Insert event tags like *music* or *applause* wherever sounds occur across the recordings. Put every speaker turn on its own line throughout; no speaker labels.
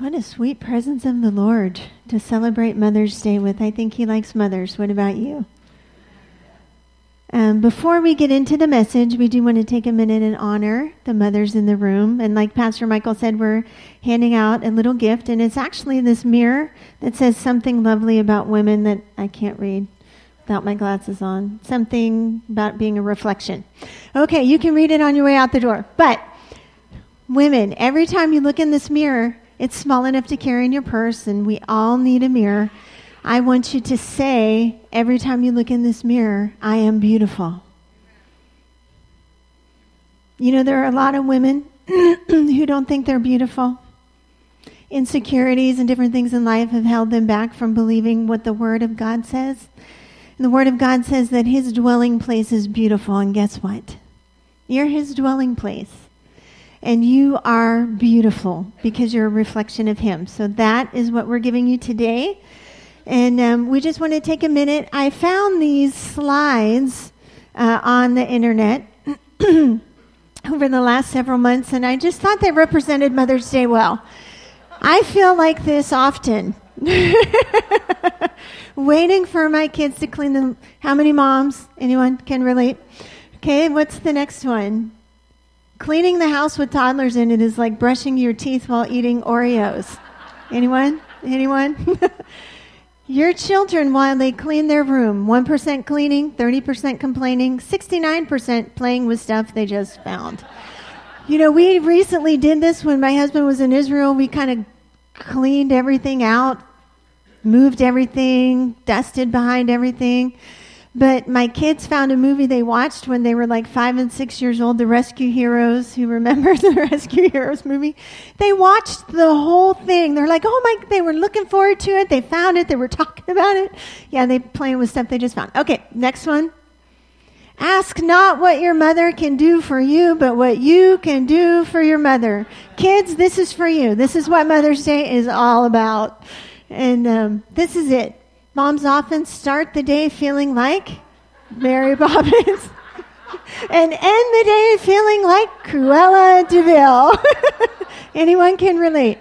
What a sweet presence of the Lord to celebrate Mother's Day with. I think He likes mothers. What about you? Um, before we get into the message, we do want to take a minute and honor the mothers in the room. And like Pastor Michael said, we're handing out a little gift, and it's actually this mirror that says something lovely about women that I can't read without my glasses on. Something about being a reflection. Okay, you can read it on your way out the door. But women, every time you look in this mirror, it's small enough to carry in your purse, and we all need a mirror. I want you to say every time you look in this mirror, I am beautiful. You know, there are a lot of women *clears throat* who don't think they're beautiful. Insecurities and different things in life have held them back from believing what the Word of God says. And the Word of God says that His dwelling place is beautiful, and guess what? You're His dwelling place. And you are beautiful because you're a reflection of Him. So that is what we're giving you today. And um, we just want to take a minute. I found these slides uh, on the internet *clears throat* over the last several months, and I just thought they represented Mother's Day well. I feel like this often. *laughs* Waiting for my kids to clean them. How many moms? Anyone can relate? Okay, what's the next one? Cleaning the house with toddlers in it is like brushing your teeth while eating Oreos. Anyone? Anyone? *laughs* Your children, while they clean their room, 1% cleaning, 30% complaining, 69% playing with stuff they just found. You know, we recently did this when my husband was in Israel. We kind of cleaned everything out, moved everything, dusted behind everything. But my kids found a movie they watched when they were like five and six years old, The Rescue Heroes. Who remembers *laughs* the Rescue Heroes movie? They watched the whole thing. They're like, oh my, they were looking forward to it. They found it. They were *laughs* talking about it. Yeah, they playing with stuff they just found. Okay, next one. Ask not what your mother can do for you, but what you can do for your mother. Kids, this is for you. This is what Mother's Day is all about. And um, this is it. Moms often start the day feeling like Mary *laughs* Poppins *laughs* and end the day feeling like Cruella de Vil. *laughs* Anyone can relate.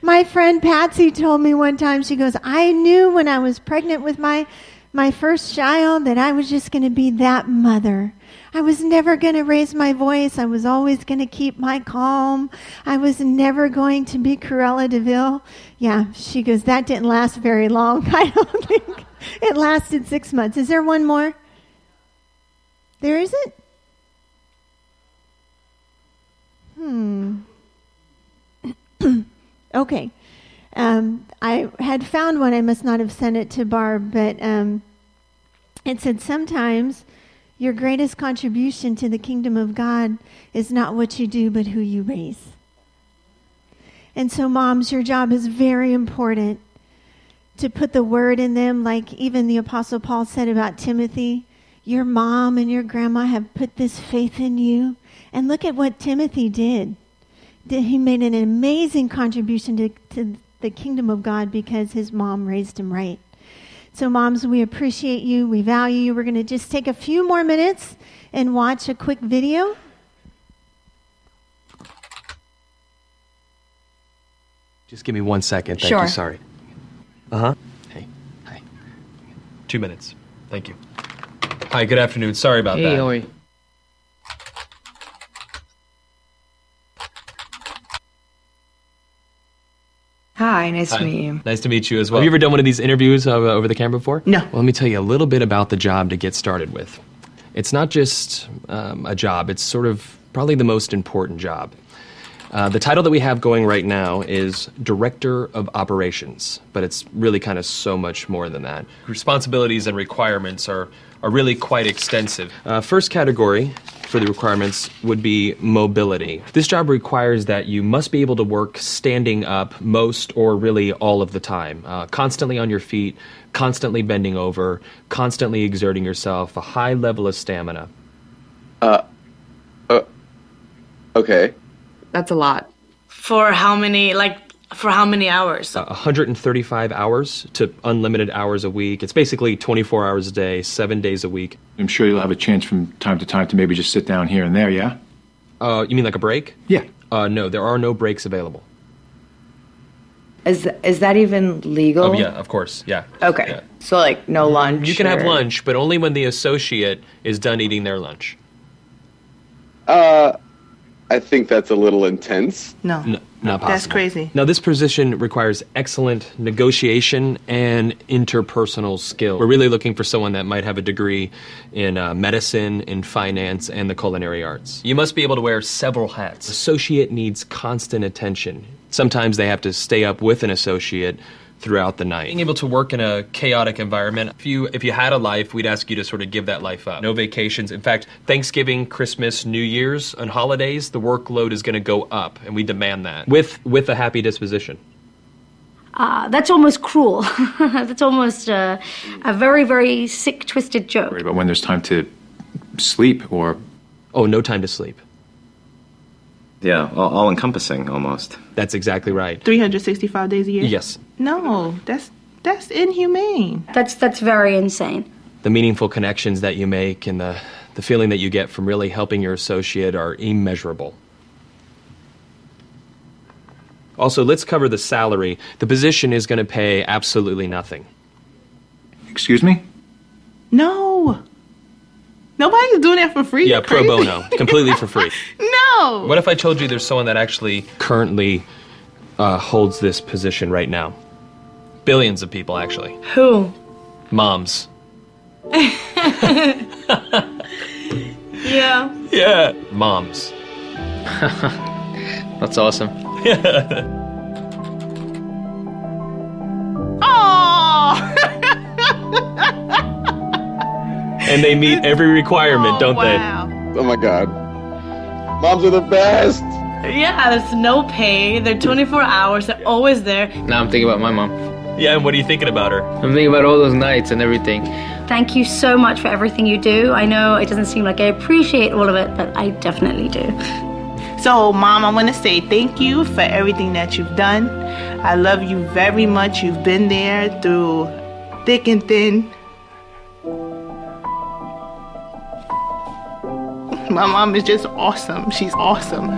my friend Patsy told me one time, she goes, I knew when I was pregnant with my, my first child that I was just going to be that mother. I was never going to raise my voice. I was always going to keep my calm. I was never going to be Cruella de Vil. Yeah, she goes, that didn't last very long. *laughs* I don't think it lasted six months. Is there one more? There isn't? Hmm. *clears throat* okay. Um, I had found one. I must not have sent it to Barb, but um, it said sometimes your greatest contribution to the kingdom of God is not what you do, but who you raise. And so, moms, your job is very important to put the word in them, like even the Apostle Paul said about Timothy. Your mom and your grandma have put this faith in you. And look at what Timothy did. He made an amazing contribution to, to the kingdom of God because his mom raised him right. So, moms, we appreciate you. We value you. We're going to just take a few more minutes and watch a quick video.
Just give me one second. Thank
Sure.
you. Sorry. Uh huh. Hey. Hi. Two minutes. Thank you. Hi. Good afternoon. Sorry about
Hey,
that.
how
Hi, nice
Hi.
to meet you.
Nice to meet you as well. Have you ever done one of these interviews uh, over the camera before?
No.
Well, let me tell you a little bit about the job to get started with. It's not just um, a job, it's sort of probably the most important job. Uh, the title that we have going right now is Director of Operations, but it's really kind of so much more than that. Responsibilities and requirements are, are really quite extensive. Uh, first category for the requirements would be mobility. This job requires that you must be able to work standing up most or really all of the time, uh, constantly on your feet, constantly bending over, constantly exerting yourself, a high level of stamina.
Uh, uh, okay.
That's a lot.
For how many, like, for how many hours?
uh, 135 hours to unlimited hours a week. It's basically 24 hours a day, seven days a week.
I'm sure you'll have a chance from time to time to maybe just sit down here and there, yeah?
Uh, you mean like a break?
Yeah.
Uh, no, there are no breaks available.
Is is that even legal?
Oh, yeah, of course. Yeah.
Okay.
Yeah.
So like no lunch.
You can have lunch, but only when the associate is done eating their lunch.
Uh, I think that's a little intense.
No.
No, not possible.
That's crazy.
Now, this position requires excellent negotiation and interpersonal skill. We're really looking for someone that might have a degree in uh, medicine, in finance, and the culinary arts. You must be able to wear several hats. Associate needs constant attention. Sometimes they have to stay up with an associate throughout the night. Being able to work in a chaotic environment. If you if you had a life, we'd ask you to sort of give that life up. No vacations. In fact, Thanksgiving, Christmas, New Year's, and holidays, the workload is going to go up, and we demand that with with a happy disposition.
Uh, that's almost cruel. *laughs* that's almost uh, a very, very sick, twisted joke.
But when there's time to sleep or
Oh, no time to sleep.
Yeah, all, all encompassing almost.
That's exactly right.
365 days a year?
Yes.
No, that's that's inhumane.
That's that's very insane.
The meaningful connections that you make and the, the feeling that you get from really helping your associate are immeasurable. Also, let's cover the salary. The position is going to pay absolutely nothing.
excuse me?
No. Nobody's doing that for free.
Yeah, pro bono, completely for free. *laughs*
No.
What if I told you there's someone that actually currently uh, holds this position right now? Billions of people, actually.
Who?
Moms. *laughs*
Yeah.
Yeah. Moms. *laughs*
That's awesome. Yeah.
Oh.
And they meet every requirement, oh, don't
wow.
Oh my god. Moms are the best.
Yeah, there's no pay. They're 24 hours. They're always there.
Now I'm thinking about my mom.
Yeah, and what are you thinking about her?
I'm thinking about all those nights and everything.
Thank you so much for everything you do. I know it doesn't seem like I appreciate all of it, but I definitely do.
So, Mom, I want to say thank you for everything that you've done. I love you very much. You've been there through thick and thin. My mom is just awesome. She's awesome.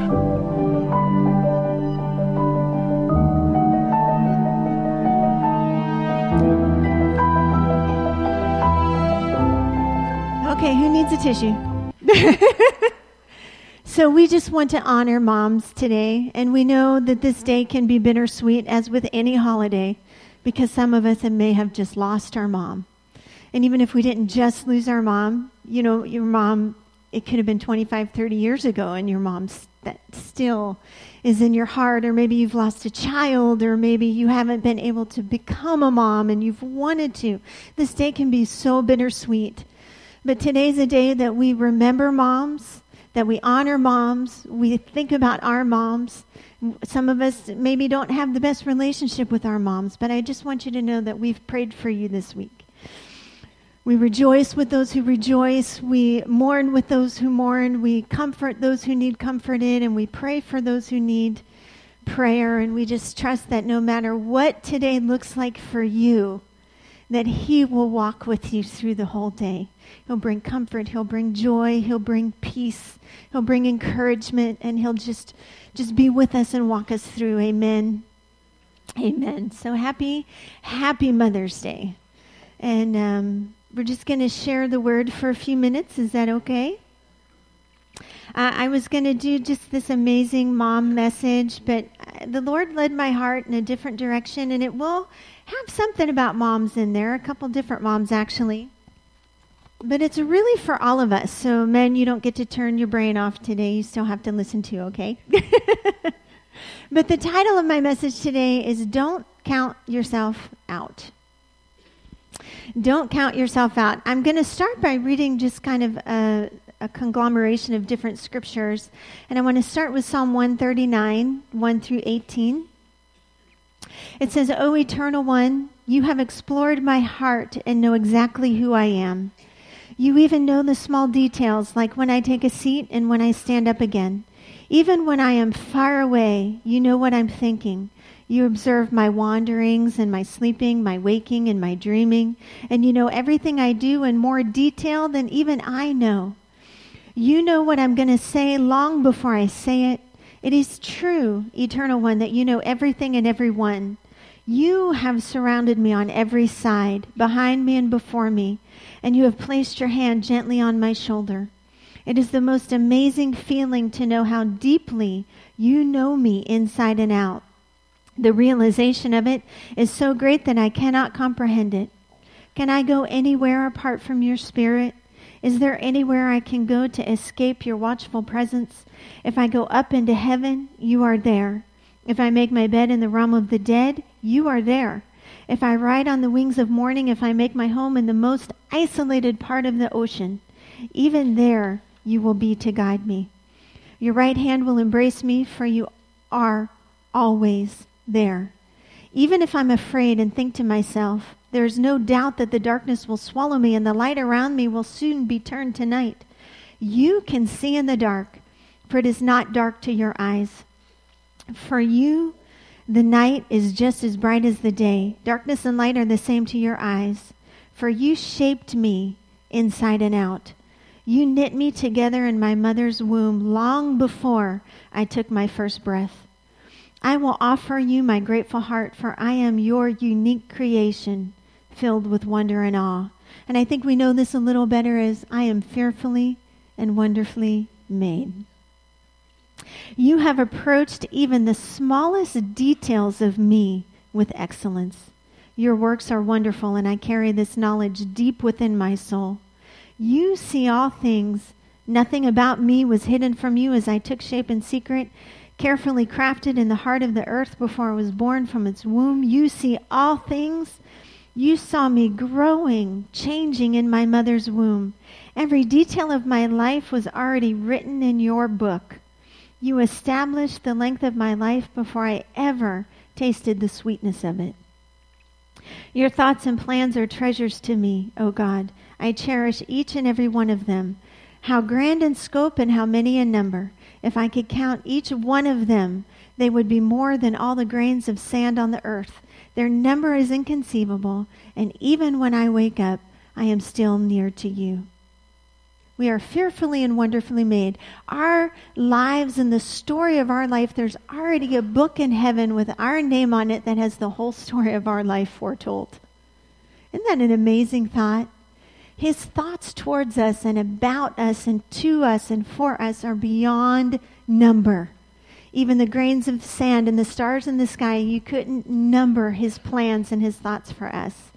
Okay, who needs a tissue? *laughs* so, we just want to honor moms today, and we know that this day can be bittersweet, as with any holiday, because some of us may have just lost our mom. And even if we didn't just lose our mom, you know, your mom, it could have been 25, 30 years ago, and your mom that still is in your heart, or maybe you've lost a child, or maybe you haven't been able to become a mom and you've wanted to. This day can be so bittersweet. But today's a day that we remember moms, that we honor moms, we think about our moms. Some of us maybe don't have the best relationship with our moms, but I just want you to know that we've prayed for you this week. We rejoice with those who rejoice. We mourn with those who mourn. We comfort those who need comforted, and we pray for those who need prayer. And we just trust that no matter what today looks like for you, that He will walk with you through the whole day. He'll bring comfort. He'll bring joy. He'll bring peace. He'll bring encouragement, and He'll just just be with us and walk us through. Amen. Amen. So happy, happy Mother's Day, and um, we're just going to share the word for a few minutes. Is that okay? Uh, I was going to do just this amazing mom message, but uh, the Lord led my heart in a different direction, and it will have something about moms in there, a couple different moms actually. But it's really for all of us. So, men, you don't get to turn your brain off today. You still have to listen to, okay? *laughs* but the title of my message today is Don't Count Yourself Out. Don't count yourself out. I'm going to start by reading just kind of a, a conglomeration of different scriptures. And I want to start with Psalm 139, 1 through 18. It says, O eternal one, you have explored my heart and know exactly who I am. You even know the small details, like when I take a seat and when I stand up again. Even when I am far away, you know what I'm thinking. You observe my wanderings and my sleeping, my waking and my dreaming, and you know everything I do in more detail than even I know. You know what I'm going to say long before I say it, It is true, eternal one, that you know everything and everyone. You have surrounded me on every side, behind me and before me, and you have placed your hand gently on my shoulder. It is the most amazing feeling to know how deeply you know me inside and out. The realization of it is so great that I cannot comprehend it. Can I go anywhere apart from your spirit? Is there anywhere I can go to escape your watchful presence? If I go up into heaven, you are there. If I make my bed in the realm of the dead, you are there. If I ride on the wings of morning, if I make my home in the most isolated part of the ocean, even there you will be to guide me. Your right hand will embrace me, for you are always there. Even if I'm afraid and think to myself, there is no doubt that the darkness will swallow me and the light around me will soon be turned to night. You can see in the dark, for it is not dark to your eyes. For you, the night is just as bright as the day. Darkness and light are the same to your eyes. For you shaped me inside and out. You knit me together in my mother's womb long before I took my first breath. I will offer you my grateful heart, for I am your unique creation, filled with wonder and awe. And I think we know this a little better as I am fearfully and wonderfully made. You have approached even the smallest details of me with excellence. Your works are wonderful, and I carry this knowledge deep within my soul. You see all things. Nothing about me was hidden from you as I took shape in secret, carefully crafted in the heart of the earth before I was born from its womb. You see all things. You saw me growing, changing in my mother's womb. Every detail of my life was already written in your book. You established the length of my life before I ever tasted the sweetness of it. Your thoughts and plans are treasures to me, O God. I cherish each and every one of them. How grand in scope and how many in number. If I could count each one of them, they would be more than all the grains of sand on the earth. Their number is inconceivable, and even when I wake up, I am still near to you. We are fearfully and wonderfully made. Our lives and the story of our life, there's already a book in heaven with our name on it that has the whole story of our life foretold. Isn't that an amazing thought? His thoughts towards us and about us and to us and for us are beyond number. Even the grains of sand and the stars in the sky, you couldn't number his plans and his thoughts for us.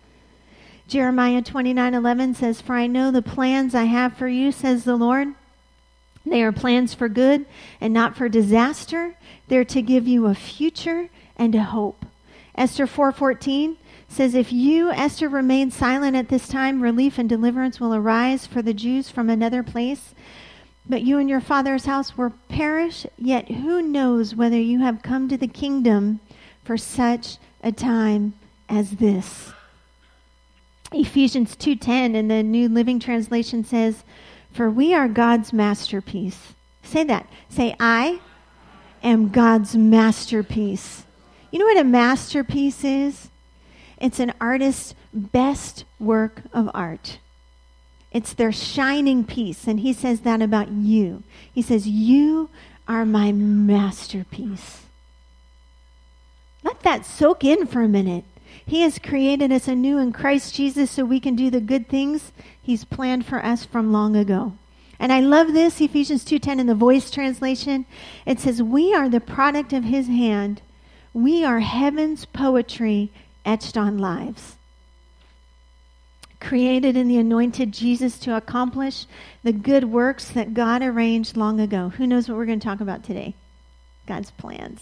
Jeremiah 29:11 says, "For I know the plans I have for you," says the Lord. They are plans for good and not for disaster. They're to give you a future and a hope. Esther 4:14 says, "If you, Esther, remain silent at this time, relief and deliverance will arise for the Jews from another place. But you and your father's house will perish, yet who knows whether you have come to the kingdom for such a time as this?" Ephesians 2:10 in the New Living Translation says, "For we are God's masterpiece." Say that. Say I am God's masterpiece. You know what a masterpiece is? It's an artist's best work of art. It's their shining piece. And he says that about you. He says, You are my masterpiece. Let that soak in for a minute. He has created us anew in Christ Jesus so we can do the good things he's planned for us from long ago. And I love this Ephesians 2:10 in the voice translation. It says, "We are the product of his hand. We are heaven's poetry etched on lives." Created in the anointed Jesus to accomplish the good works that God arranged long ago. Who knows what we're going to talk about today? God's plans.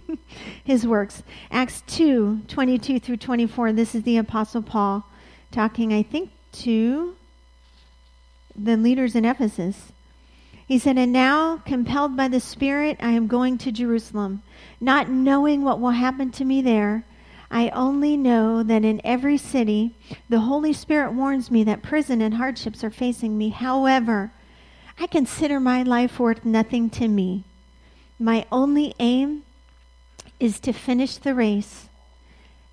*laughs* his works. Acts 2 22 through 24. This is the Apostle Paul talking, I think, to the leaders in Ephesus. He said, And now, compelled by the Spirit, I am going to Jerusalem, not knowing what will happen to me there. I only know that in every city the Holy Spirit warns me that prison and hardships are facing me. However, I consider my life worth nothing to me. My only aim is to finish the race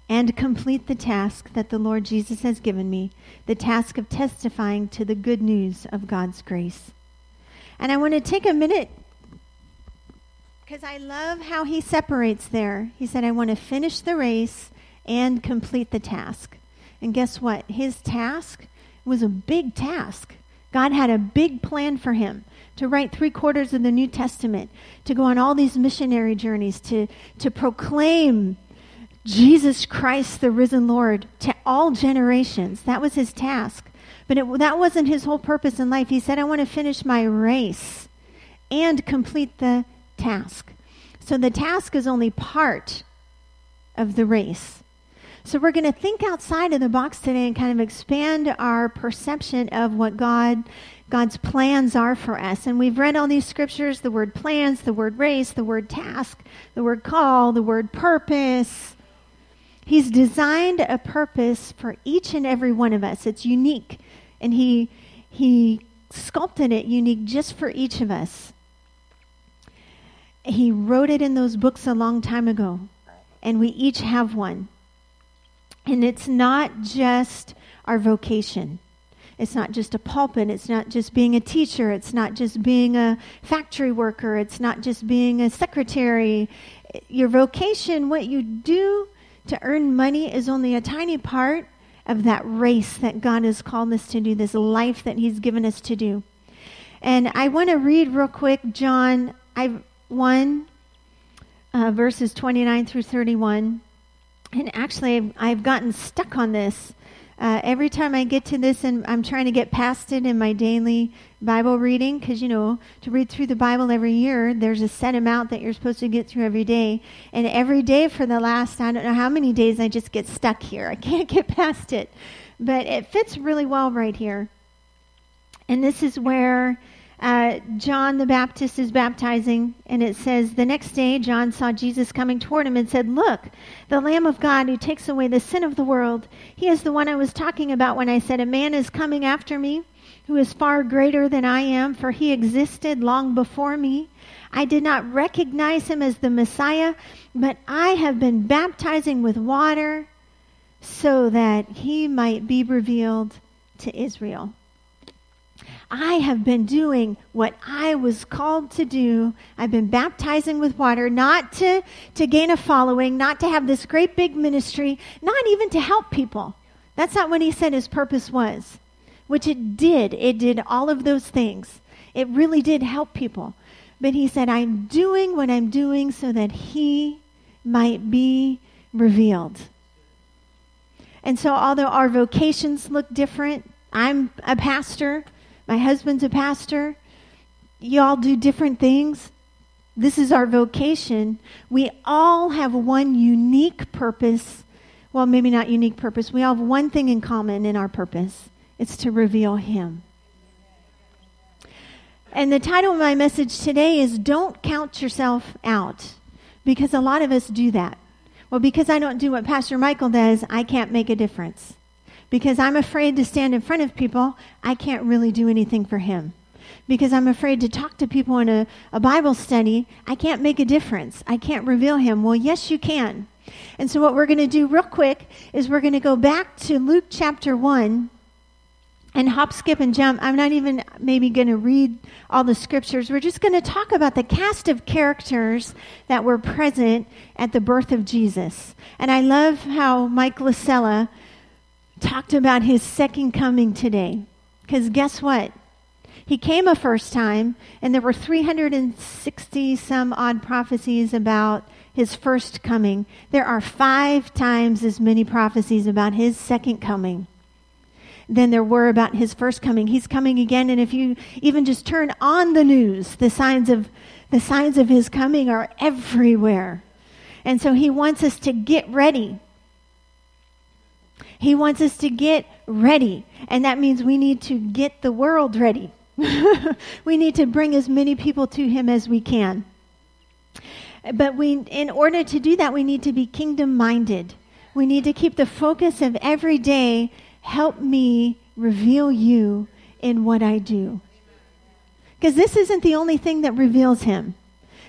and complete the task that the Lord Jesus has given me the task of testifying to the good news of God's grace. And I want to take a minute Because I love how he separates there. He said, I want to finish the race and complete the task. And guess what? His task was a big task. God had a big plan for him to write three quarters of the New Testament, to go on all these missionary journeys, to, to proclaim Jesus Christ, the risen Lord, to all generations. That was his task. But it, that wasn't his whole purpose in life. He said, I want to finish my race and complete the task. So the task is only part of the race. So we're going to think outside of the box today and kind of expand our perception of what God God's plans are for us. And we've read all these scriptures, the word plans, the word race, the word task, the word call, the word purpose. He's designed a purpose for each and every one of us. It's unique. And he he sculpted it unique just for each of us. He wrote it in those books a long time ago. And we each have one. And it's not just our vocation. It's not just a pulpit. It's not just being a teacher. It's not just being a factory worker. It's not just being a secretary. Your vocation, what you do to earn money, is only a tiny part of that race that God has called us to do, this life that He's given us to do. And I want to read real quick John I, 1, uh, verses 29 through 31. And actually, I've, I've gotten stuck on this. Uh, every time I get to this, and I'm trying to get past it in my daily Bible reading, because you know, to read through the Bible every year, there's a set amount that you're supposed to get through every day. And every day for the last, I don't know how many days, I just get stuck here. I can't *laughs* get past it. But it fits really well right here. And this is where uh, John the Baptist is baptizing, and it says, The next day John saw Jesus coming toward him and said, Look, the Lamb of God who takes away the sin of the world. He is the one I was talking about when I said, A man is coming after me who is far greater than I am, for he existed long before me. I did not recognize him as the Messiah, but I have been baptizing with water so that he might be revealed to Israel. I have been doing what I was called to do. I've been baptizing with water, not to, to gain a following, not to have this great big ministry, not even to help people. That's not what he said his purpose was, which it did. It did all of those things. It really did help people. But he said, I'm doing what I'm doing so that he might be revealed. And so, although our vocations look different, I'm a pastor. My husband's a pastor. Y'all do different things. This is our vocation. We all have one unique purpose. Well, maybe not unique purpose. We all have one thing in common in our purpose it's to reveal Him. And the title of my message today is Don't Count Yourself Out. Because a lot of us do that. Well, because I don't do what Pastor Michael does, I can't make a difference because I'm afraid to stand in front of people, I can't really do anything for him. Because I'm afraid to talk to people in a, a Bible study, I can't make a difference. I can't reveal him. Well, yes, you can. And so, what we're going to do real quick is we're going to go back to Luke chapter 1 and hop, skip, and jump. I'm not even maybe going to read all the scriptures. We're just going to talk about the cast of characters that were present at the birth of Jesus. And I love how Mike Lasella talked about his second coming today. Because guess what? He came a first time, and there were 360 some odd prophecies about his first coming. There are five times as many prophecies about his second coming than there were about his first coming. He's coming again, and if you even just turn on the news, the signs of the signs of his coming are everywhere. And so he wants us to get ready he wants us to get ready. And that means we need to get the world ready. *laughs* we need to bring as many people to Him as we can. But we, in order to do that, we need to be kingdom minded. We need to keep the focus of every day help me reveal you in what I do. Because this isn't the only thing that reveals Him.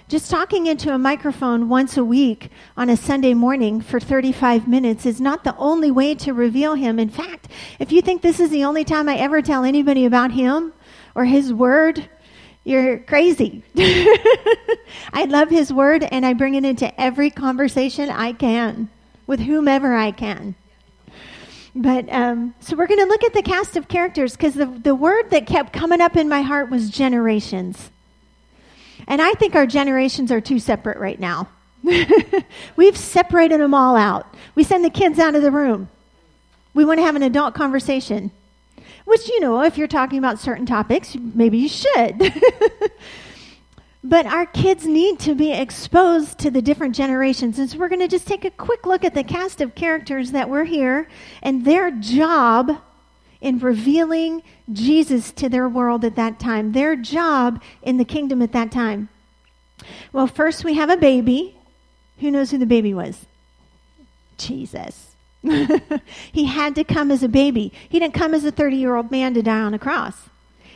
Just talking into a microphone once a week on a Sunday morning for 35 minutes is not the only way to reveal Him. In fact, if you think this is the only time I ever tell anybody about Him or His Word, You're crazy. *laughs* I love his word and I bring it into every conversation I can with whomever I can. But um, so we're going to look at the cast of characters because the, the word that kept coming up in my heart was generations. And I think our generations are too separate right now. *laughs* We've separated them all out. We send the kids out of the room. We want to have an adult conversation, which, you know, if you're talking about certain topics, maybe you should. *laughs* but our kids need to be exposed to the different generations. And so we're going to just take a quick look at the cast of characters that were here and their job in revealing Jesus to their world at that time, their job in the kingdom at that time. Well, first we have a baby. Who knows who the baby was? Jesus. *laughs* he had to come as a baby. He didn't come as a 30 year old man to die on a cross.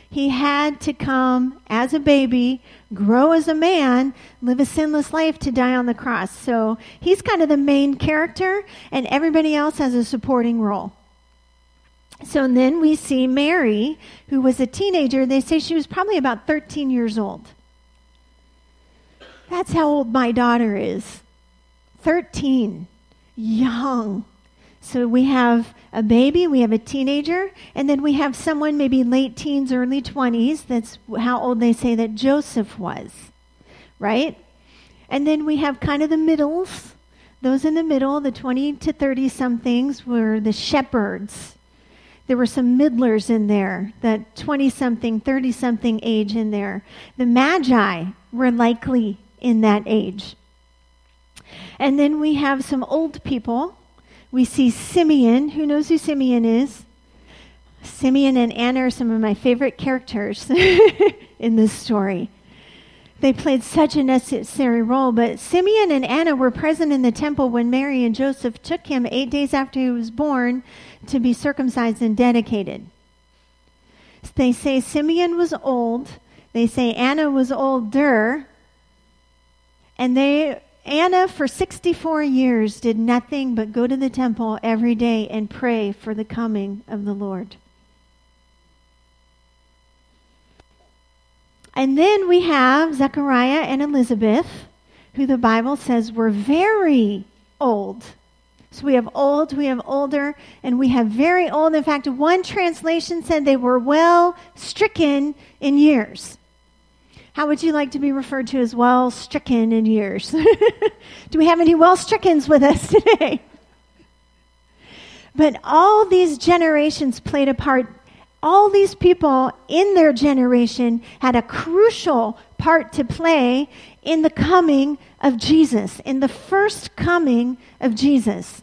He had to come as a baby, grow as a man, live a sinless life to die on the cross. So he's kind of the main character, and everybody else has a supporting role. So then we see Mary, who was a teenager. They say she was probably about 13 years old. That's how old my daughter is 13. Young. So we have a baby, we have a teenager, and then we have someone maybe late teens, early 20s. That's how old they say that Joseph was, right? And then we have kind of the middles. Those in the middle, the 20 to 30 somethings, were the shepherds. There were some middlers in there, that 20 something, 30 something age in there. The magi were likely in that age. And then we have some old people. We see Simeon. Who knows who Simeon is? Simeon and Anna are some of my favorite characters *laughs* in this story. They played such a necessary role, but Simeon and Anna were present in the temple when Mary and Joseph took him eight days after he was born to be circumcised and dedicated. They say Simeon was old. They say Anna was older. And they Anna for 64 years did nothing but go to the temple every day and pray for the coming of the Lord. And then we have Zechariah and Elizabeth, who the Bible says were very old. So we have old, we have older, and we have very old. In fact, one translation said they were well stricken in years. How would you like to be referred to as well stricken in years? *laughs* Do we have any well strickens with us *laughs* today? But all these generations played a part. All these people in their generation had a crucial part to play in the coming of Jesus, in the first coming of Jesus.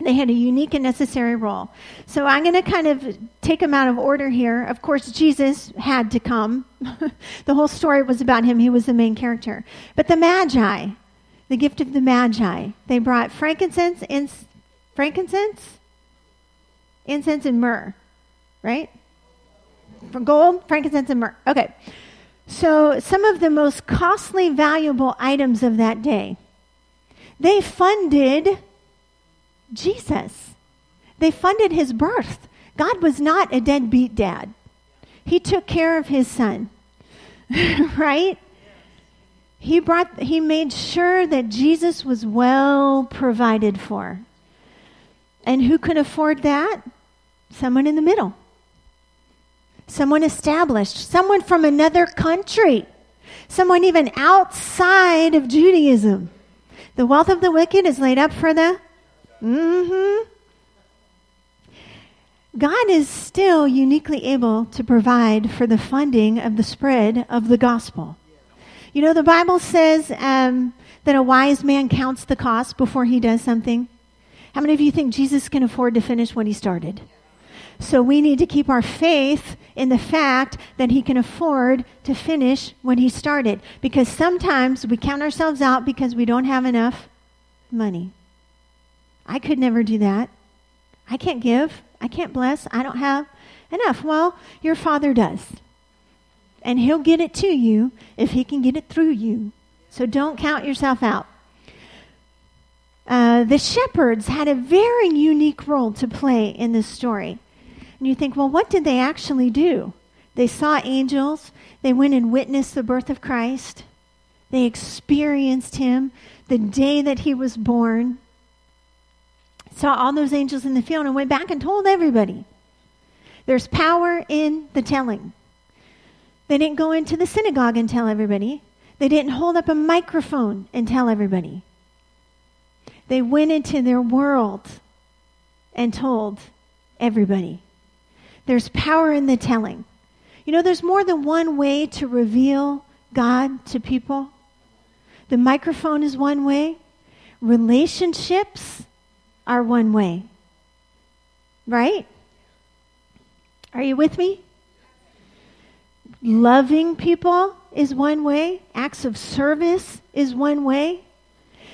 They had a unique and necessary role. So I'm going to kind of take them out of order here. Of course, Jesus had to come. *laughs* the whole story was about him, he was the main character. But the Magi, the gift of the Magi, they brought frankincense, ins- frankincense, incense, and myrrh, right? From gold, frankincense, and myrrh. Okay. So, some of the most costly, valuable items of that day. They funded Jesus. They funded his birth. God was not a deadbeat dad. He took care of his son. *laughs* right? He brought he made sure that Jesus was well provided for. And who could afford that? Someone in the middle. Someone established, someone from another country. Someone even outside of Judaism. The wealth of the wicked is laid up for the Mm-hmm. God is still uniquely able to provide for the funding of the spread of the gospel. You know, the Bible says um, that a wise man counts the cost before he does something. How many of you think Jesus can afford to finish what he started? So we need to keep our faith in the fact that he can afford to finish what he started. Because sometimes we count ourselves out because we don't have enough money. I could never do that. I can't give. I can't bless. I don't have enough. Well, your Father does. And He'll get it to you if He can get it through you. So don't count yourself out. Uh, the shepherds had a very unique role to play in this story. And you think, well, what did they actually do? They saw angels. They went and witnessed the birth of Christ. They experienced him the day that he was born. Saw all those angels in the field and went back and told everybody. There's power in the telling. They didn't go into the synagogue and tell everybody. They didn't hold up a microphone and tell everybody. They went into their world and told everybody. There's power in the telling. You know, there's more than one way to reveal God to people. The microphone is one way, relationships are one way. Right? Are you with me? Loving people is one way, acts of service is one way.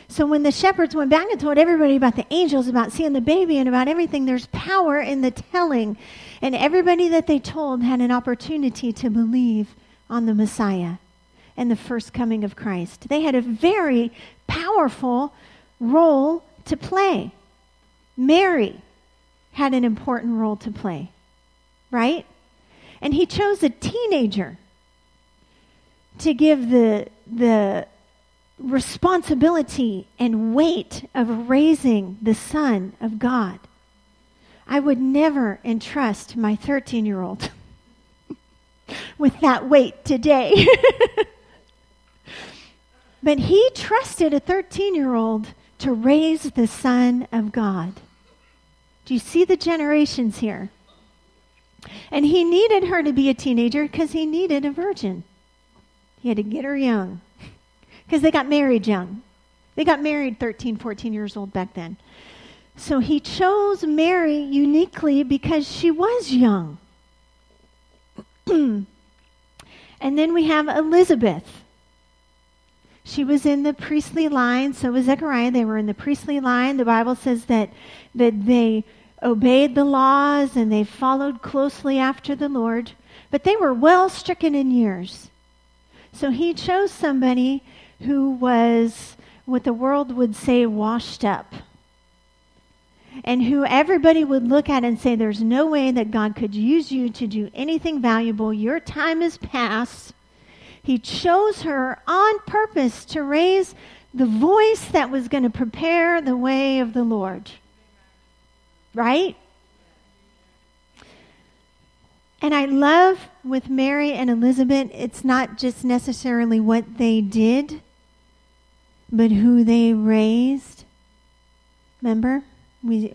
So when the shepherds went back and told everybody about the angels, about seeing the baby, and about everything, there's power in the telling. And everybody that they told had an opportunity to believe on the Messiah and the first coming of Christ. They had a very powerful role to play. Mary had an important role to play, right? And he chose a teenager to give the, the responsibility and weight of raising the Son of God. I would never entrust my 13 year old *laughs* with that weight today. *laughs* but he trusted a 13 year old to raise the Son of God. Do you see the generations here? And he needed her to be a teenager because he needed a virgin. He had to get her young *laughs* because they got married young. They got married 13, 14 years old back then. So he chose Mary uniquely because she was young. *clears throat* and then we have Elizabeth. She was in the priestly line, so was Zechariah. They were in the priestly line. The Bible says that, that they obeyed the laws and they followed closely after the Lord, but they were well stricken in years. So he chose somebody who was what the world would say washed up. And who everybody would look at and say, There's no way that God could use you to do anything valuable. Your time is past. He chose her on purpose to raise the voice that was going to prepare the way of the Lord. Right? And I love with Mary and Elizabeth, it's not just necessarily what they did, but who they raised. Remember? We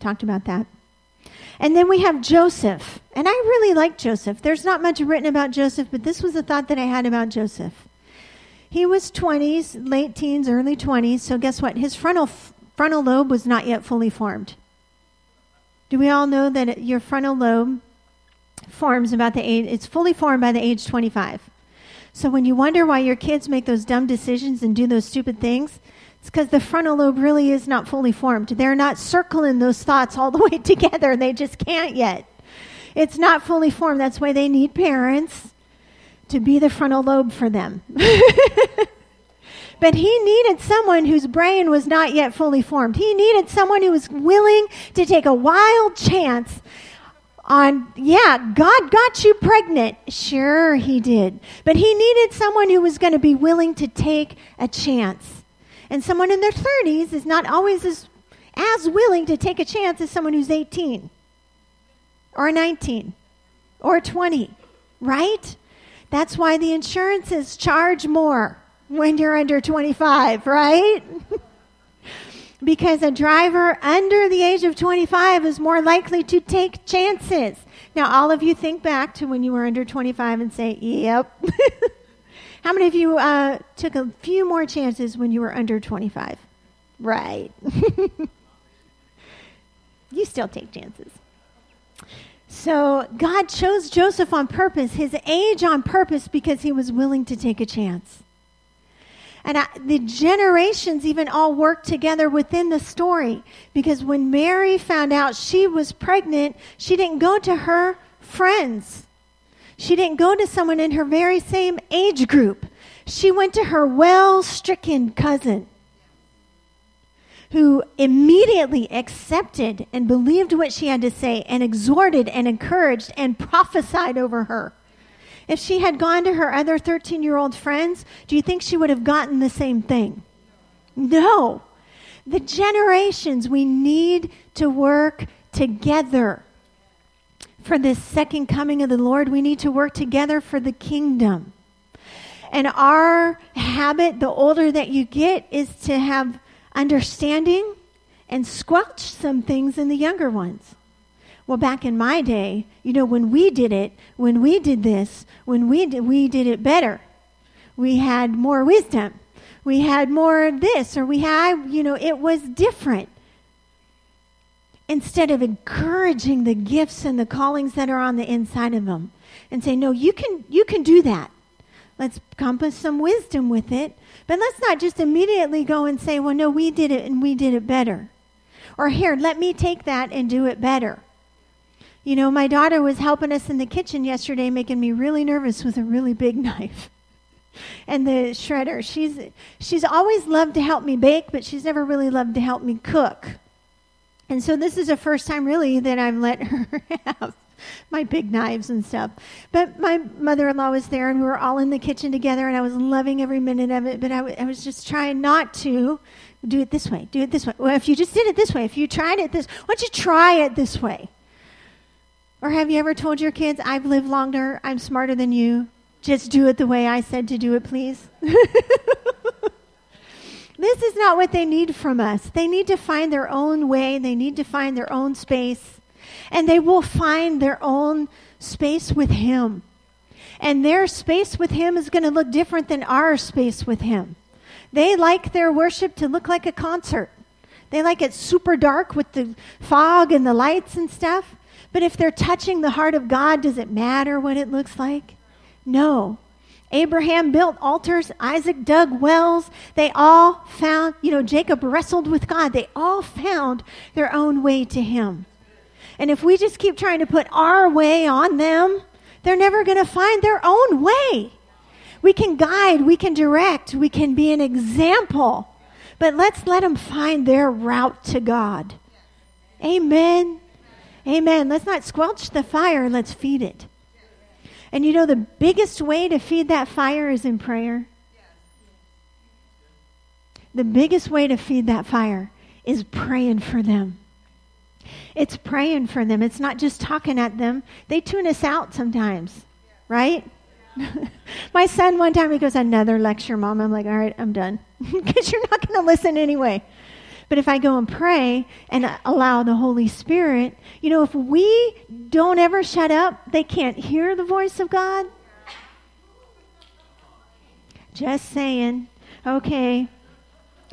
talked about that. And then we have Joseph. And I really like Joseph. There's not much written about Joseph, but this was a thought that I had about Joseph. He was 20s, late teens, early 20s. So guess what? His frontal frontal lobe was not yet fully formed. Do we all know that your frontal lobe forms about the age, it's fully formed by the age 25. So when you wonder why your kids make those dumb decisions and do those stupid things, it's because the frontal lobe really is not fully formed. They're not circling those thoughts all the way *laughs* together. They just can't yet. It's not fully formed. That's why they need parents to be the frontal lobe for them. *laughs* but he needed someone whose brain was not yet fully formed. He needed someone who was willing to take a wild chance on, yeah, God got you pregnant. Sure, he did. But he needed someone who was going to be willing to take a chance. And someone in their 30s is not always as, as willing to take a chance as someone who's 18 or 19 or 20, right? That's why the insurances charge more when you're under 25, right? *laughs* because a driver under the age of 25 is more likely to take chances. Now, all of you think back to when you were under 25 and say, yep. *laughs* How many of you uh, took a few more chances when you were under 25? Right. *laughs* you still take chances. So God chose Joseph on purpose, his age on purpose, because he was willing to take a chance. And I, the generations even all worked together within the story. Because when Mary found out she was pregnant, she didn't go to her friends. She didn't go to someone in her very same age group. She went to her well stricken cousin, who immediately accepted and believed what she had to say and exhorted and encouraged and prophesied over her. If she had gone to her other 13 year old friends, do you think she would have gotten the same thing? No. The generations, we need to work together for this second coming of the Lord. We need to work together for the kingdom. And our habit, the older that you get, is to have understanding and squelch some things in the younger ones. Well, back in my day, you know, when we did it, when we did this, when we did, we did it better. We had more wisdom. We had more of this, or we had, you know, it was different. Instead of encouraging the gifts and the callings that are on the inside of them and say, no, you can, you can do that. Let's compass some wisdom with it. But let's not just immediately go and say, well, no, we did it and we did it better. Or here, let me take that and do it better. You know, my daughter was helping us in the kitchen yesterday, making me really nervous with a really big *laughs* knife. and the shredder. She's she's always loved to help me bake, but she's never really loved to help me cook. And so this is the first time really that I've let *laughs* her have my big knives and stuff. But my mother-in-law was there, and we were all in the kitchen together, and I was loving every minute of it. But I, w- I was just trying not to do it this way, do it this way. Well, if you just did it this way, if you tried it this, why don't you try it this way? Or have you ever told your kids, I've lived longer, I'm smarter than you, just do it the way I said to do it, please? *laughs* this is not what they need from us. They need to find their own way, they need to find their own space, and they will find their own space with Him. And their space with Him is going to look different than our space with Him. They like their worship to look like a concert. They like it super dark with the fog and the lights and stuff. But if they're touching the heart of God, does it matter what it looks like? No. Abraham built altars, Isaac dug wells. They all found, you know, Jacob wrestled with God. They all found their own way to him. And if we just keep trying to put our way on them, they're never going to find their own way. We can guide, we can direct, we can be an example, but let's let them find their route to God. Amen. Amen. Let's not squelch the fire, let's feed it. And you know, the biggest way to feed that fire is in prayer. The biggest way to feed that fire is praying for them. It's praying for them. It's not just talking at them. They tune us out sometimes, right? *laughs* My son, one time, he goes, Another lecture, mom. I'm like, All right, I'm done. *laughs* Because you're not going to listen anyway. But if I go and pray and allow the Holy Spirit, you know, if we don't ever shut up, they can't hear the voice of God. Just saying. Okay.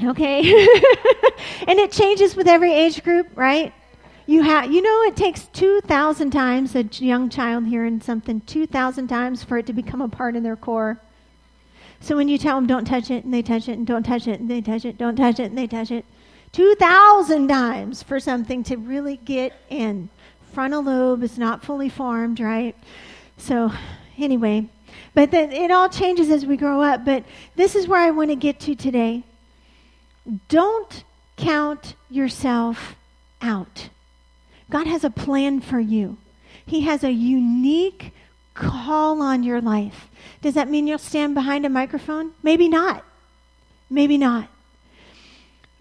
Okay. *laughs* and it changes with every age group, right? You have, you know, it takes 2,000 times a young child hearing something, 2,000 times for it to become a part of their core. So when you tell them, don't touch it, and they touch it, and don't touch it, and they touch it, don't touch it, and they touch it, 2,000 times for something to really get in. Frontal lobe is not fully formed, right? So, anyway, but the, it all changes as we grow up. But this is where I want to get to today. Don't count yourself out. God has a plan for you, He has a unique call on your life. Does that mean you'll stand behind a microphone? Maybe not. Maybe not.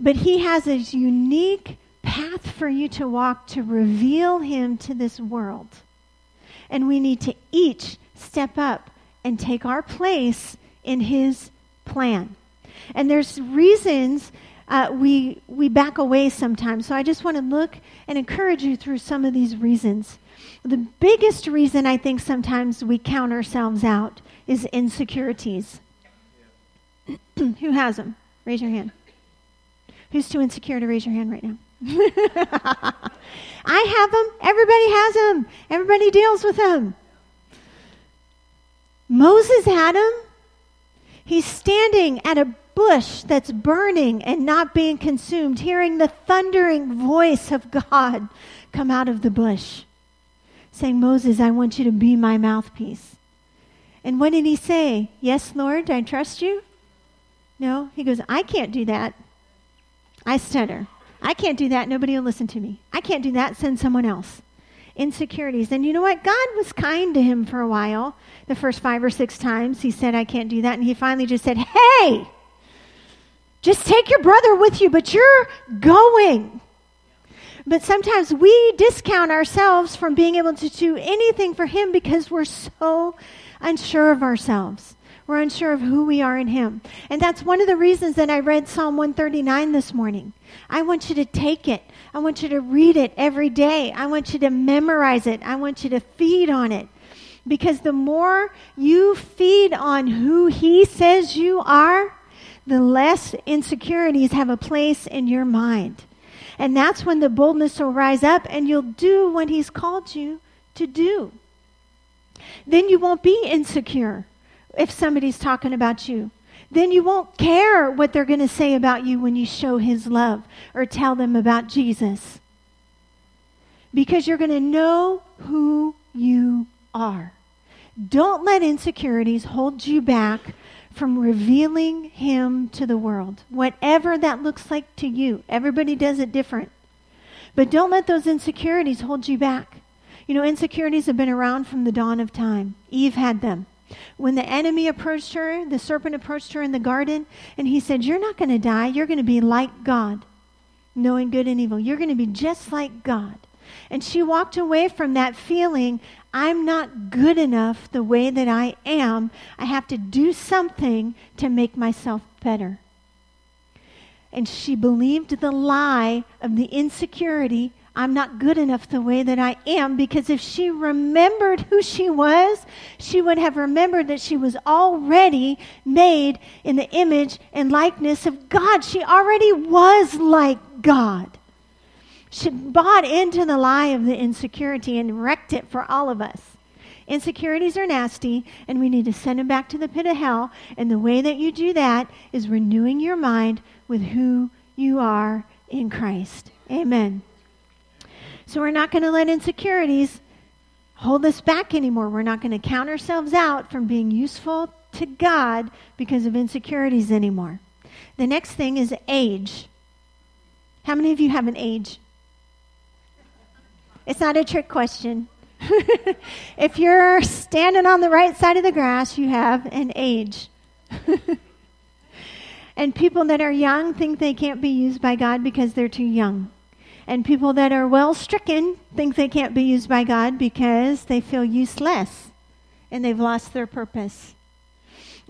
But He has a unique path for you to walk to reveal Him to this world. And we need to each step up and take our place in His plan. And there's reasons uh, we, we back away sometimes. So I just want to look and encourage you through some of these reasons. The biggest reason I think sometimes we count ourselves out is insecurities. *clears throat* Who has them? Raise your hand. Who's too insecure to raise your hand right now? *laughs* I have them. Everybody has them. Everybody deals with them. Moses had them. He's standing at a bush that's burning and not being consumed, hearing the thundering voice of God come out of the bush, saying, Moses, I want you to be my mouthpiece. And what did he say? Yes, Lord, I trust you? No. He goes, I can't do that. I stutter. I can't do that. Nobody will listen to me. I can't do that. Send someone else. Insecurities. And you know what? God was kind to him for a while. The first five or six times he said, I can't do that. And he finally just said, Hey, just take your brother with you, but you're going. But sometimes we discount ourselves from being able to do anything for him because we're so unsure of ourselves. We're unsure of who we are in him. And that's one of the reasons that I read Psalm 139 this morning. I want you to take it. I want you to read it every day. I want you to memorize it. I want you to feed on it. Because the more you feed on who he says you are, the less insecurities have a place in your mind. And that's when the boldness will rise up and you'll do what he's called you to do. Then you won't be insecure if somebody's talking about you. Then you won't care what they're going to say about you when you show his love or tell them about Jesus. Because you're going to know who you are. Don't let insecurities hold you back from revealing him to the world, whatever that looks like to you. Everybody does it different. But don't let those insecurities hold you back. You know, insecurities have been around from the dawn of time. Eve had them. When the enemy approached her, the serpent approached her in the garden, and he said, You're not going to die. You're going to be like God, knowing good and evil. You're going to be just like God. And she walked away from that feeling, I'm not good enough the way that I am. I have to do something to make myself better. And she believed the lie of the insecurity I'm not good enough the way that I am because if she remembered who she was, she would have remembered that she was already made in the image and likeness of God. She already was like God. She bought into the lie of the insecurity and wrecked it for all of us. Insecurities are nasty, and we need to send them back to the pit of hell. And the way that you do that is renewing your mind with who you are in Christ. Amen. So we're not going to let insecurities hold us back anymore. We're not going to count ourselves out from being useful to God because of insecurities anymore. The next thing is age. How many of you have an age? It's not a trick question. *laughs* if you're standing on the right side of the grass, you have an age. *laughs* and people that are young think they can't be used by God because they're too young. And people that are well stricken think they can't be used by God because they feel useless and they've lost their purpose.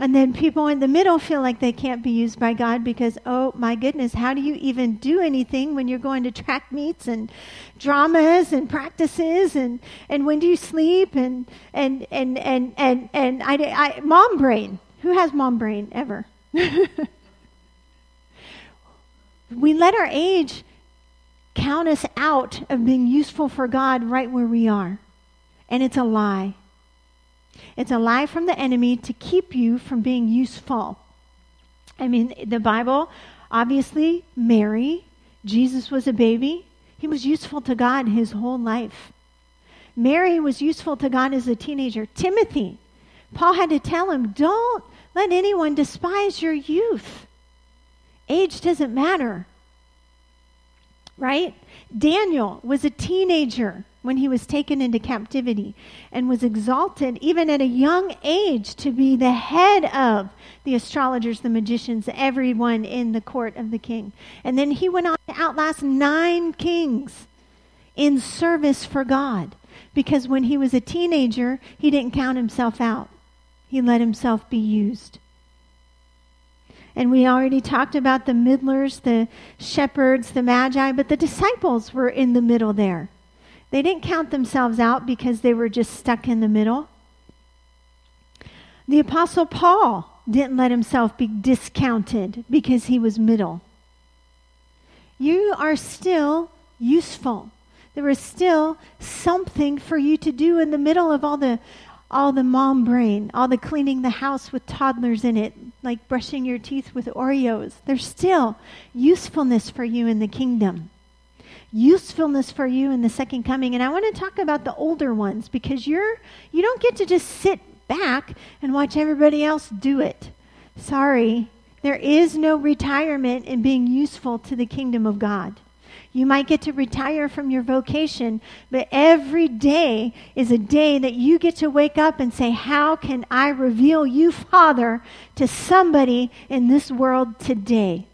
And then people in the middle feel like they can't be used by God because, oh my goodness, how do you even do anything when you're going to track meets and dramas and practices and, and when do you sleep and and and and and, and I, I mom brain. Who has mom brain ever? *laughs* we let our age count us out of being useful for God right where we are. And it's a lie. It's a lie from the enemy to keep you from being useful. I mean, the Bible, obviously, Mary, Jesus was a baby. He was useful to God his whole life. Mary was useful to God as a teenager. Timothy, Paul had to tell him, don't let anyone despise your youth. Age doesn't matter. Right? Daniel was a teenager when he was taken into captivity and was exalted even at a young age to be the head of the astrologers, the magicians, everyone in the court of the king. And then he went on to outlast nine kings in service for God because when he was a teenager, he didn't count himself out, he let himself be used. And we already talked about the middlers, the shepherds, the magi, but the disciples were in the middle there. They didn't count themselves out because they were just stuck in the middle. The Apostle Paul didn't let himself be discounted because he was middle. You are still useful. There is still something for you to do in the middle of all the all the mom brain, all the cleaning the house with toddlers in it, like brushing your teeth with Oreos. There's still usefulness for you in the kingdom. Usefulness for you in the second coming. And I want to talk about the older ones because you're you don't get to just sit back and watch everybody else do it. Sorry. There is no retirement in being useful to the kingdom of God. You might get to retire from your vocation, but every day is a day that you get to wake up and say, How can I reveal you, Father, to somebody in this world today?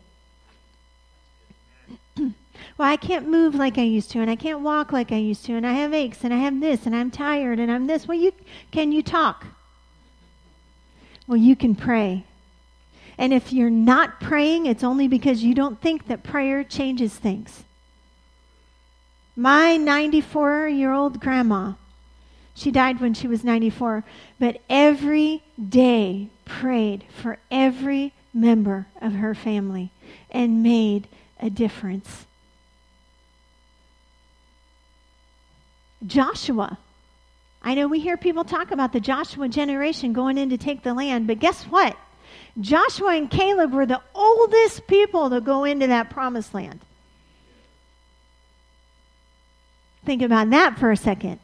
*clears throat* well, I can't move like I used to, and I can't walk like I used to, and I have aches, and I have this, and I'm tired, and I'm this. Well, you can you talk? Well, you can pray. And if you're not praying, it's only because you don't think that prayer changes things. My 94 year old grandma, she died when she was 94, but every day prayed for every member of her family and made a difference. Joshua. I know we hear people talk about the Joshua generation going in to take the land, but guess what? Joshua and Caleb were the oldest people to go into that promised land. Think about that for a second.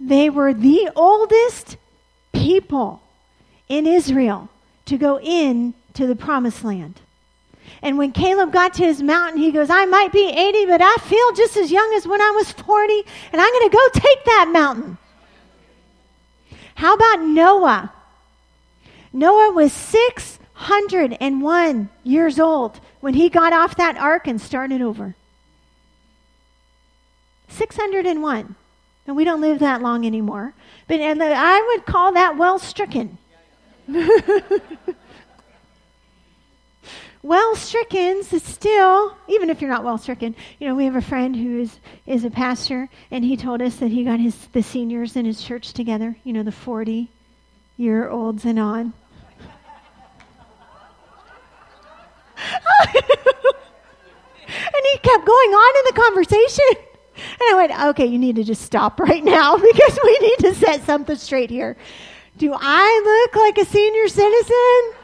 They were the oldest people in Israel to go in to the promised land. And when Caleb got to his mountain, he goes, I might be 80, but I feel just as young as when I was 40, and I'm going to go take that mountain. How about Noah? Noah was 601 years old when he got off that ark and started over. 601. And we don't live that long anymore. But and I would call that well stricken. *laughs* well stricken is still, even if you're not well stricken, you know, we have a friend who is, is a pastor, and he told us that he got his the seniors in his church together, you know, the 40 year olds and on. *laughs* and he kept going on in the conversation. And I went, okay, you need to just stop right now *laughs* because we need to set something straight here. Do I look like a senior citizen?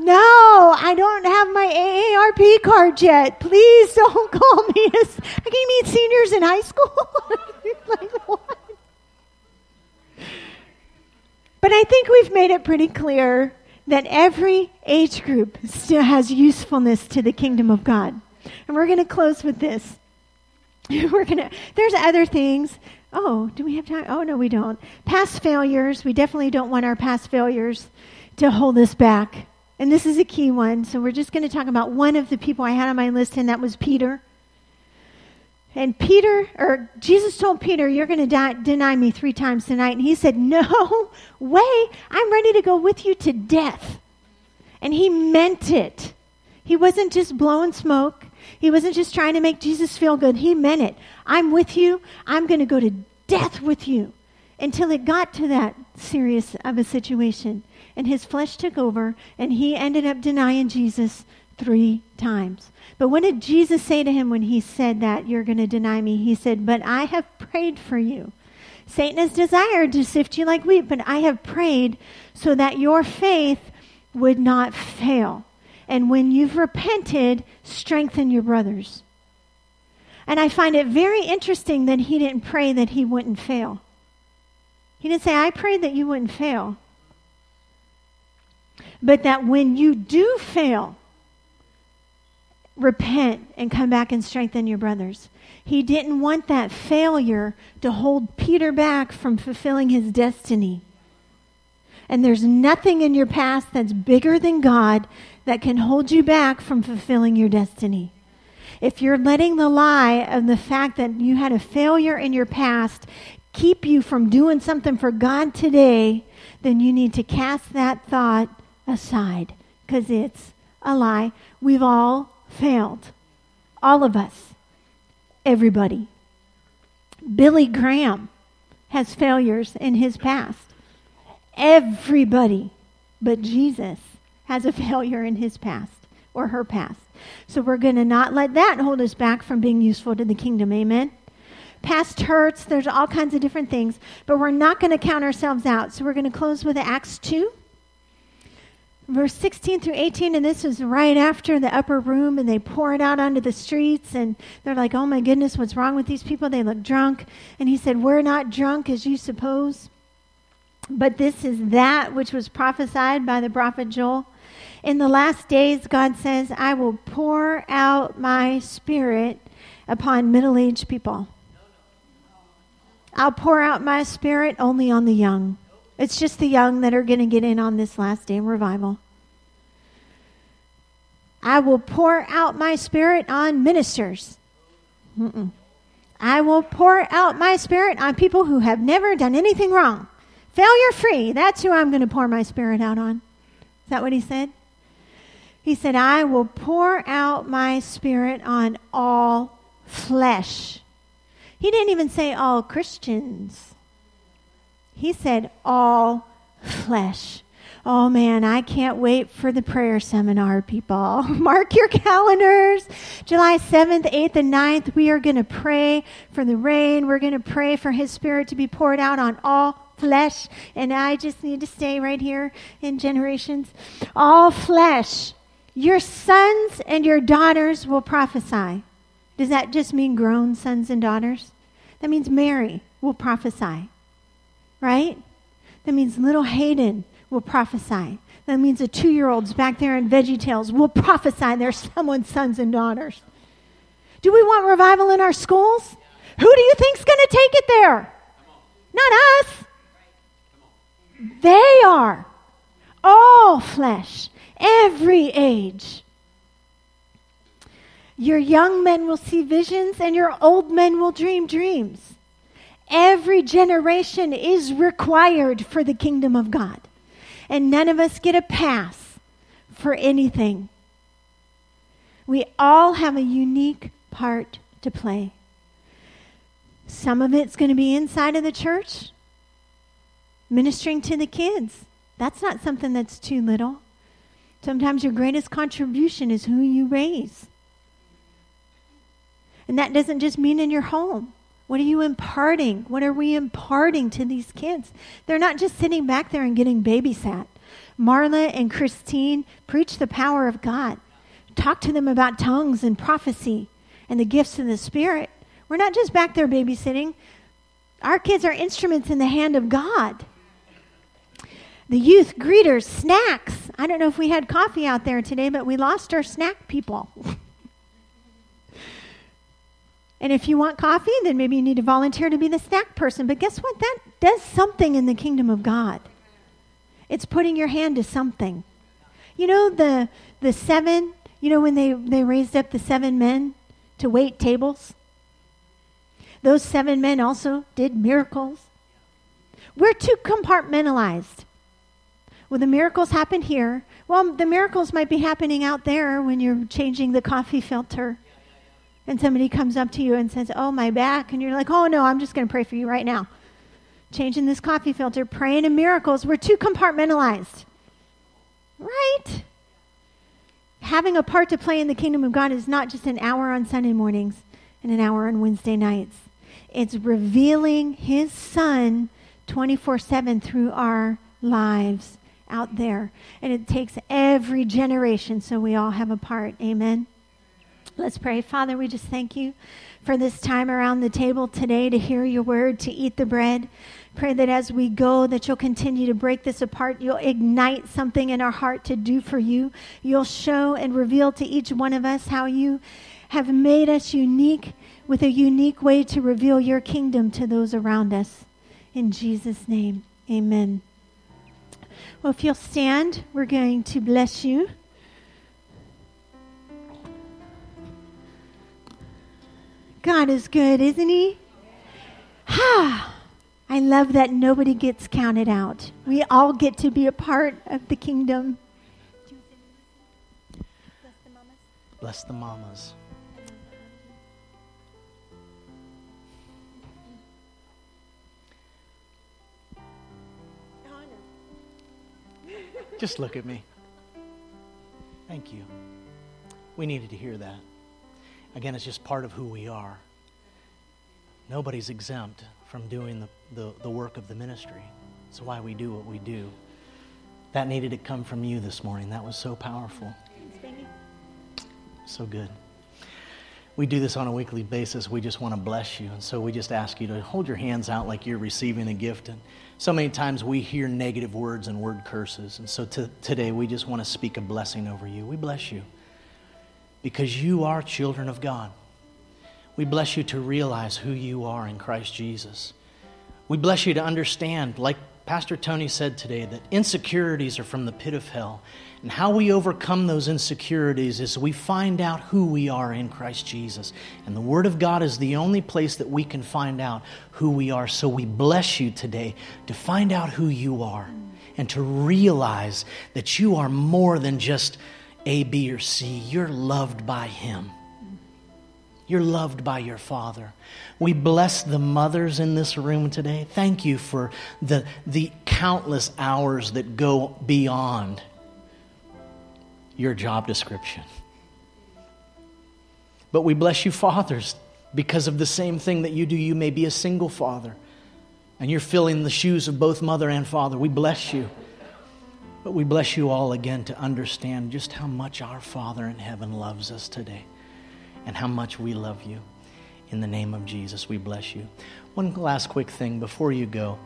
No, I don't have my AARP card yet. Please don't *laughs* call me. A, I can meet seniors in high school. *laughs* like, what? But I think we've made it pretty clear that every age group still has usefulness to the kingdom of God. And we're going to close with this. *laughs* we're gonna there's other things. Oh do we have time? Oh no we don't. Past failures we definitely don't want our past failures to hold us back. And this is a key one so we're just going to talk about one of the people i had on my list and that was peter. And peter or jesus told peter you're going to deny me three times tonight. And he said no *laughs* way. I'm ready to go with you to death. And he meant it. He wasn't just blowing smoke he wasn't just trying to make Jesus feel good. He meant it. I'm with you. I'm going to go to death with you until it got to that serious of a situation. And his flesh took over, and he ended up denying Jesus three times. But what did Jesus say to him when he said that, You're going to deny me? He said, But I have prayed for you. Satan has desired to sift you like wheat, but I have prayed so that your faith would not fail. And when you've repented, strengthen your brothers. And I find it very interesting that he didn't pray that he wouldn't fail. He didn't say, I prayed that you wouldn't fail. But that when you do fail, repent and come back and strengthen your brothers. He didn't want that failure to hold Peter back from fulfilling his destiny. And there's nothing in your past that's bigger than God that can hold you back from fulfilling your destiny. If you're letting the lie of the fact that you had a failure in your past keep you from doing something for God today, then you need to cast that thought aside because it's a lie. We've all failed. All of us. Everybody. Billy Graham has failures in his past. Everybody but Jesus has a failure in his past or her past. So we're going to not let that hold us back from being useful to the kingdom. Amen. Past hurts, there's all kinds of different things, but we're not going to count ourselves out. So we're going to close with Acts 2, verse 16 through 18. And this was right after the upper room, and they pour it out onto the streets. And they're like, oh my goodness, what's wrong with these people? They look drunk. And he said, We're not drunk as you suppose, but this is that which was prophesied by the prophet Joel. In the last days, God says, I will pour out my spirit upon middle aged people. I'll pour out my spirit only on the young. It's just the young that are going to get in on this last day revival. I will pour out my spirit on ministers. Mm-mm. I will pour out my spirit on people who have never done anything wrong. Failure free. That's who I'm going to pour my spirit out on. Is that what he said? He said, I will pour out my spirit on all flesh. He didn't even say all Christians. He said all flesh. Oh man, I can't wait for the prayer seminar, people. *laughs* Mark your calendars. July 7th, 8th, and 9th, we are going to pray for the rain. We're going to pray for His Spirit to be poured out on all flesh. And I just need to stay right here in generations. All flesh. Your sons and your daughters will prophesy. Does that just mean grown sons and daughters? That means Mary will prophesy. Right? That means little Hayden will prophesy. That means the two year olds back there in Veggie Tales will prophesy they're someone's sons and daughters. Do we want revival in our schools? Who do you think's going to take it there? Not us. They are. All flesh, every age. Your young men will see visions, and your old men will dream dreams. Every generation is required for the kingdom of God and none of us get a pass for anything. We all have a unique part to play. Some of it's going to be inside of the church, ministering to the kids. That's not something that's too little. Sometimes your greatest contribution is who you raise. And that doesn't just mean in your home. What are you imparting? What are we imparting to these kids? They're not just sitting back there and getting babysat. Marla and Christine preach the power of God. Talk to them about tongues and prophecy and the gifts of the Spirit. We're not just back there babysitting. Our kids are instruments in the hand of God. The youth greeters, snacks. I don't know if we had coffee out there today, but we lost our snack people. And if you want coffee, then maybe you need to volunteer to be the snack person. But guess what? That does something in the kingdom of God. It's putting your hand to something. You know the the seven, you know when they, they raised up the seven men to wait tables? Those seven men also did miracles. We're too compartmentalized. Well, the miracles happen here. Well, the miracles might be happening out there when you're changing the coffee filter and somebody comes up to you and says, Oh, my back. And you're like, Oh, no, I'm just going to pray for you right now. Changing this coffee filter, praying in miracles. We're too compartmentalized. Right? Having a part to play in the kingdom of God is not just an hour on Sunday mornings and an hour on Wednesday nights. It's revealing His Son 24 7 through our lives out there. And it takes every generation so we all have a part. Amen. Let's pray. Father, we just thank you for this time around the table today to hear your word, to eat the bread. Pray that as we go, that you'll continue to break this apart. You'll ignite something in our heart to do for you. You'll show and reveal to each one of us how you have made us unique with a unique way to reveal your kingdom to those around us. In Jesus' name, amen. Well, if you'll stand, we're going to bless you. God is good, isn't He? Ha! I love that nobody gets counted out. We all get to be a part of the kingdom.
Bless the mamas. Just look at me. Thank you. We needed to hear that. Again, it's just part of who we are. Nobody's exempt from doing the, the, the work of the ministry. It's why we do what we do. That needed to come from you this morning. That was so powerful. So good. We do this on a weekly basis. We just want to bless you. And so we just ask you to hold your hands out like you're receiving a gift. And so many times we hear negative words and word curses. And so to, today we just want to speak a blessing over you. We bless you because you are children of God. We bless you to realize who you are in Christ Jesus. We bless you to understand, like Pastor Tony said today, that insecurities are from the pit of hell. And how we overcome those insecurities is we find out who we are in Christ Jesus. And the Word of God is the only place that we can find out who we are. So we bless you today to find out who you are and to realize that you are more than just A, B, or C. You're loved by Him. You're loved by your Father. We bless the mothers in this room today. Thank you for the, the countless hours that go beyond your job description. But we bless you, fathers, because of the same thing that you do. You may be a single father, and you're filling the shoes of both mother and father. We bless you. But we bless you all again to understand just how much our Father in heaven loves us today and how much we love you. In the name of Jesus, we bless you. One last quick thing before you go.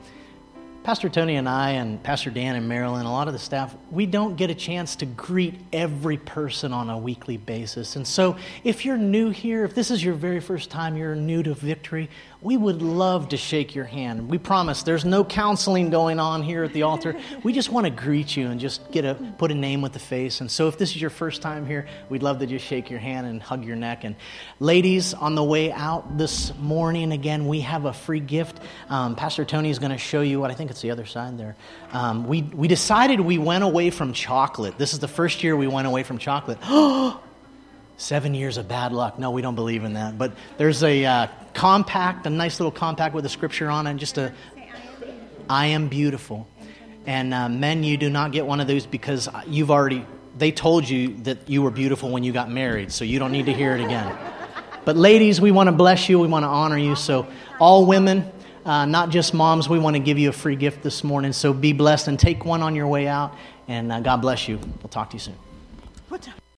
Pastor Tony and I, and Pastor Dan and Marilyn, a lot of the staff, we don't get a chance to greet every person on a weekly basis. And so, if you're new here, if this is your very first time, you're new to Victory, we would love to shake your hand. We promise there's no counseling going on here at the altar. We just want to greet you and just get a put a name with the face. And so if this is your first time here, we'd love to just shake your hand and hug your neck. And ladies, on the way out this morning, again, we have a free gift. Um, Pastor Tony is going to show you what I think it's the other side there. Um, we we decided we went away from chocolate. This is the first year we went away from chocolate. *gasps* Seven years of bad luck. No, we don't believe in that. But there's a uh, compact, a nice little compact with a scripture on it, and just a I am beautiful. And uh, men, you do not get one of those because you've already, they told you that you were beautiful when you got married, so you don't need to hear it again. But ladies, we want to bless you, we want to honor you. So, all women, uh, not just moms, we want to give you a free gift this morning. So, be blessed and take one on your way out. And uh, God bless you. We'll talk to you soon.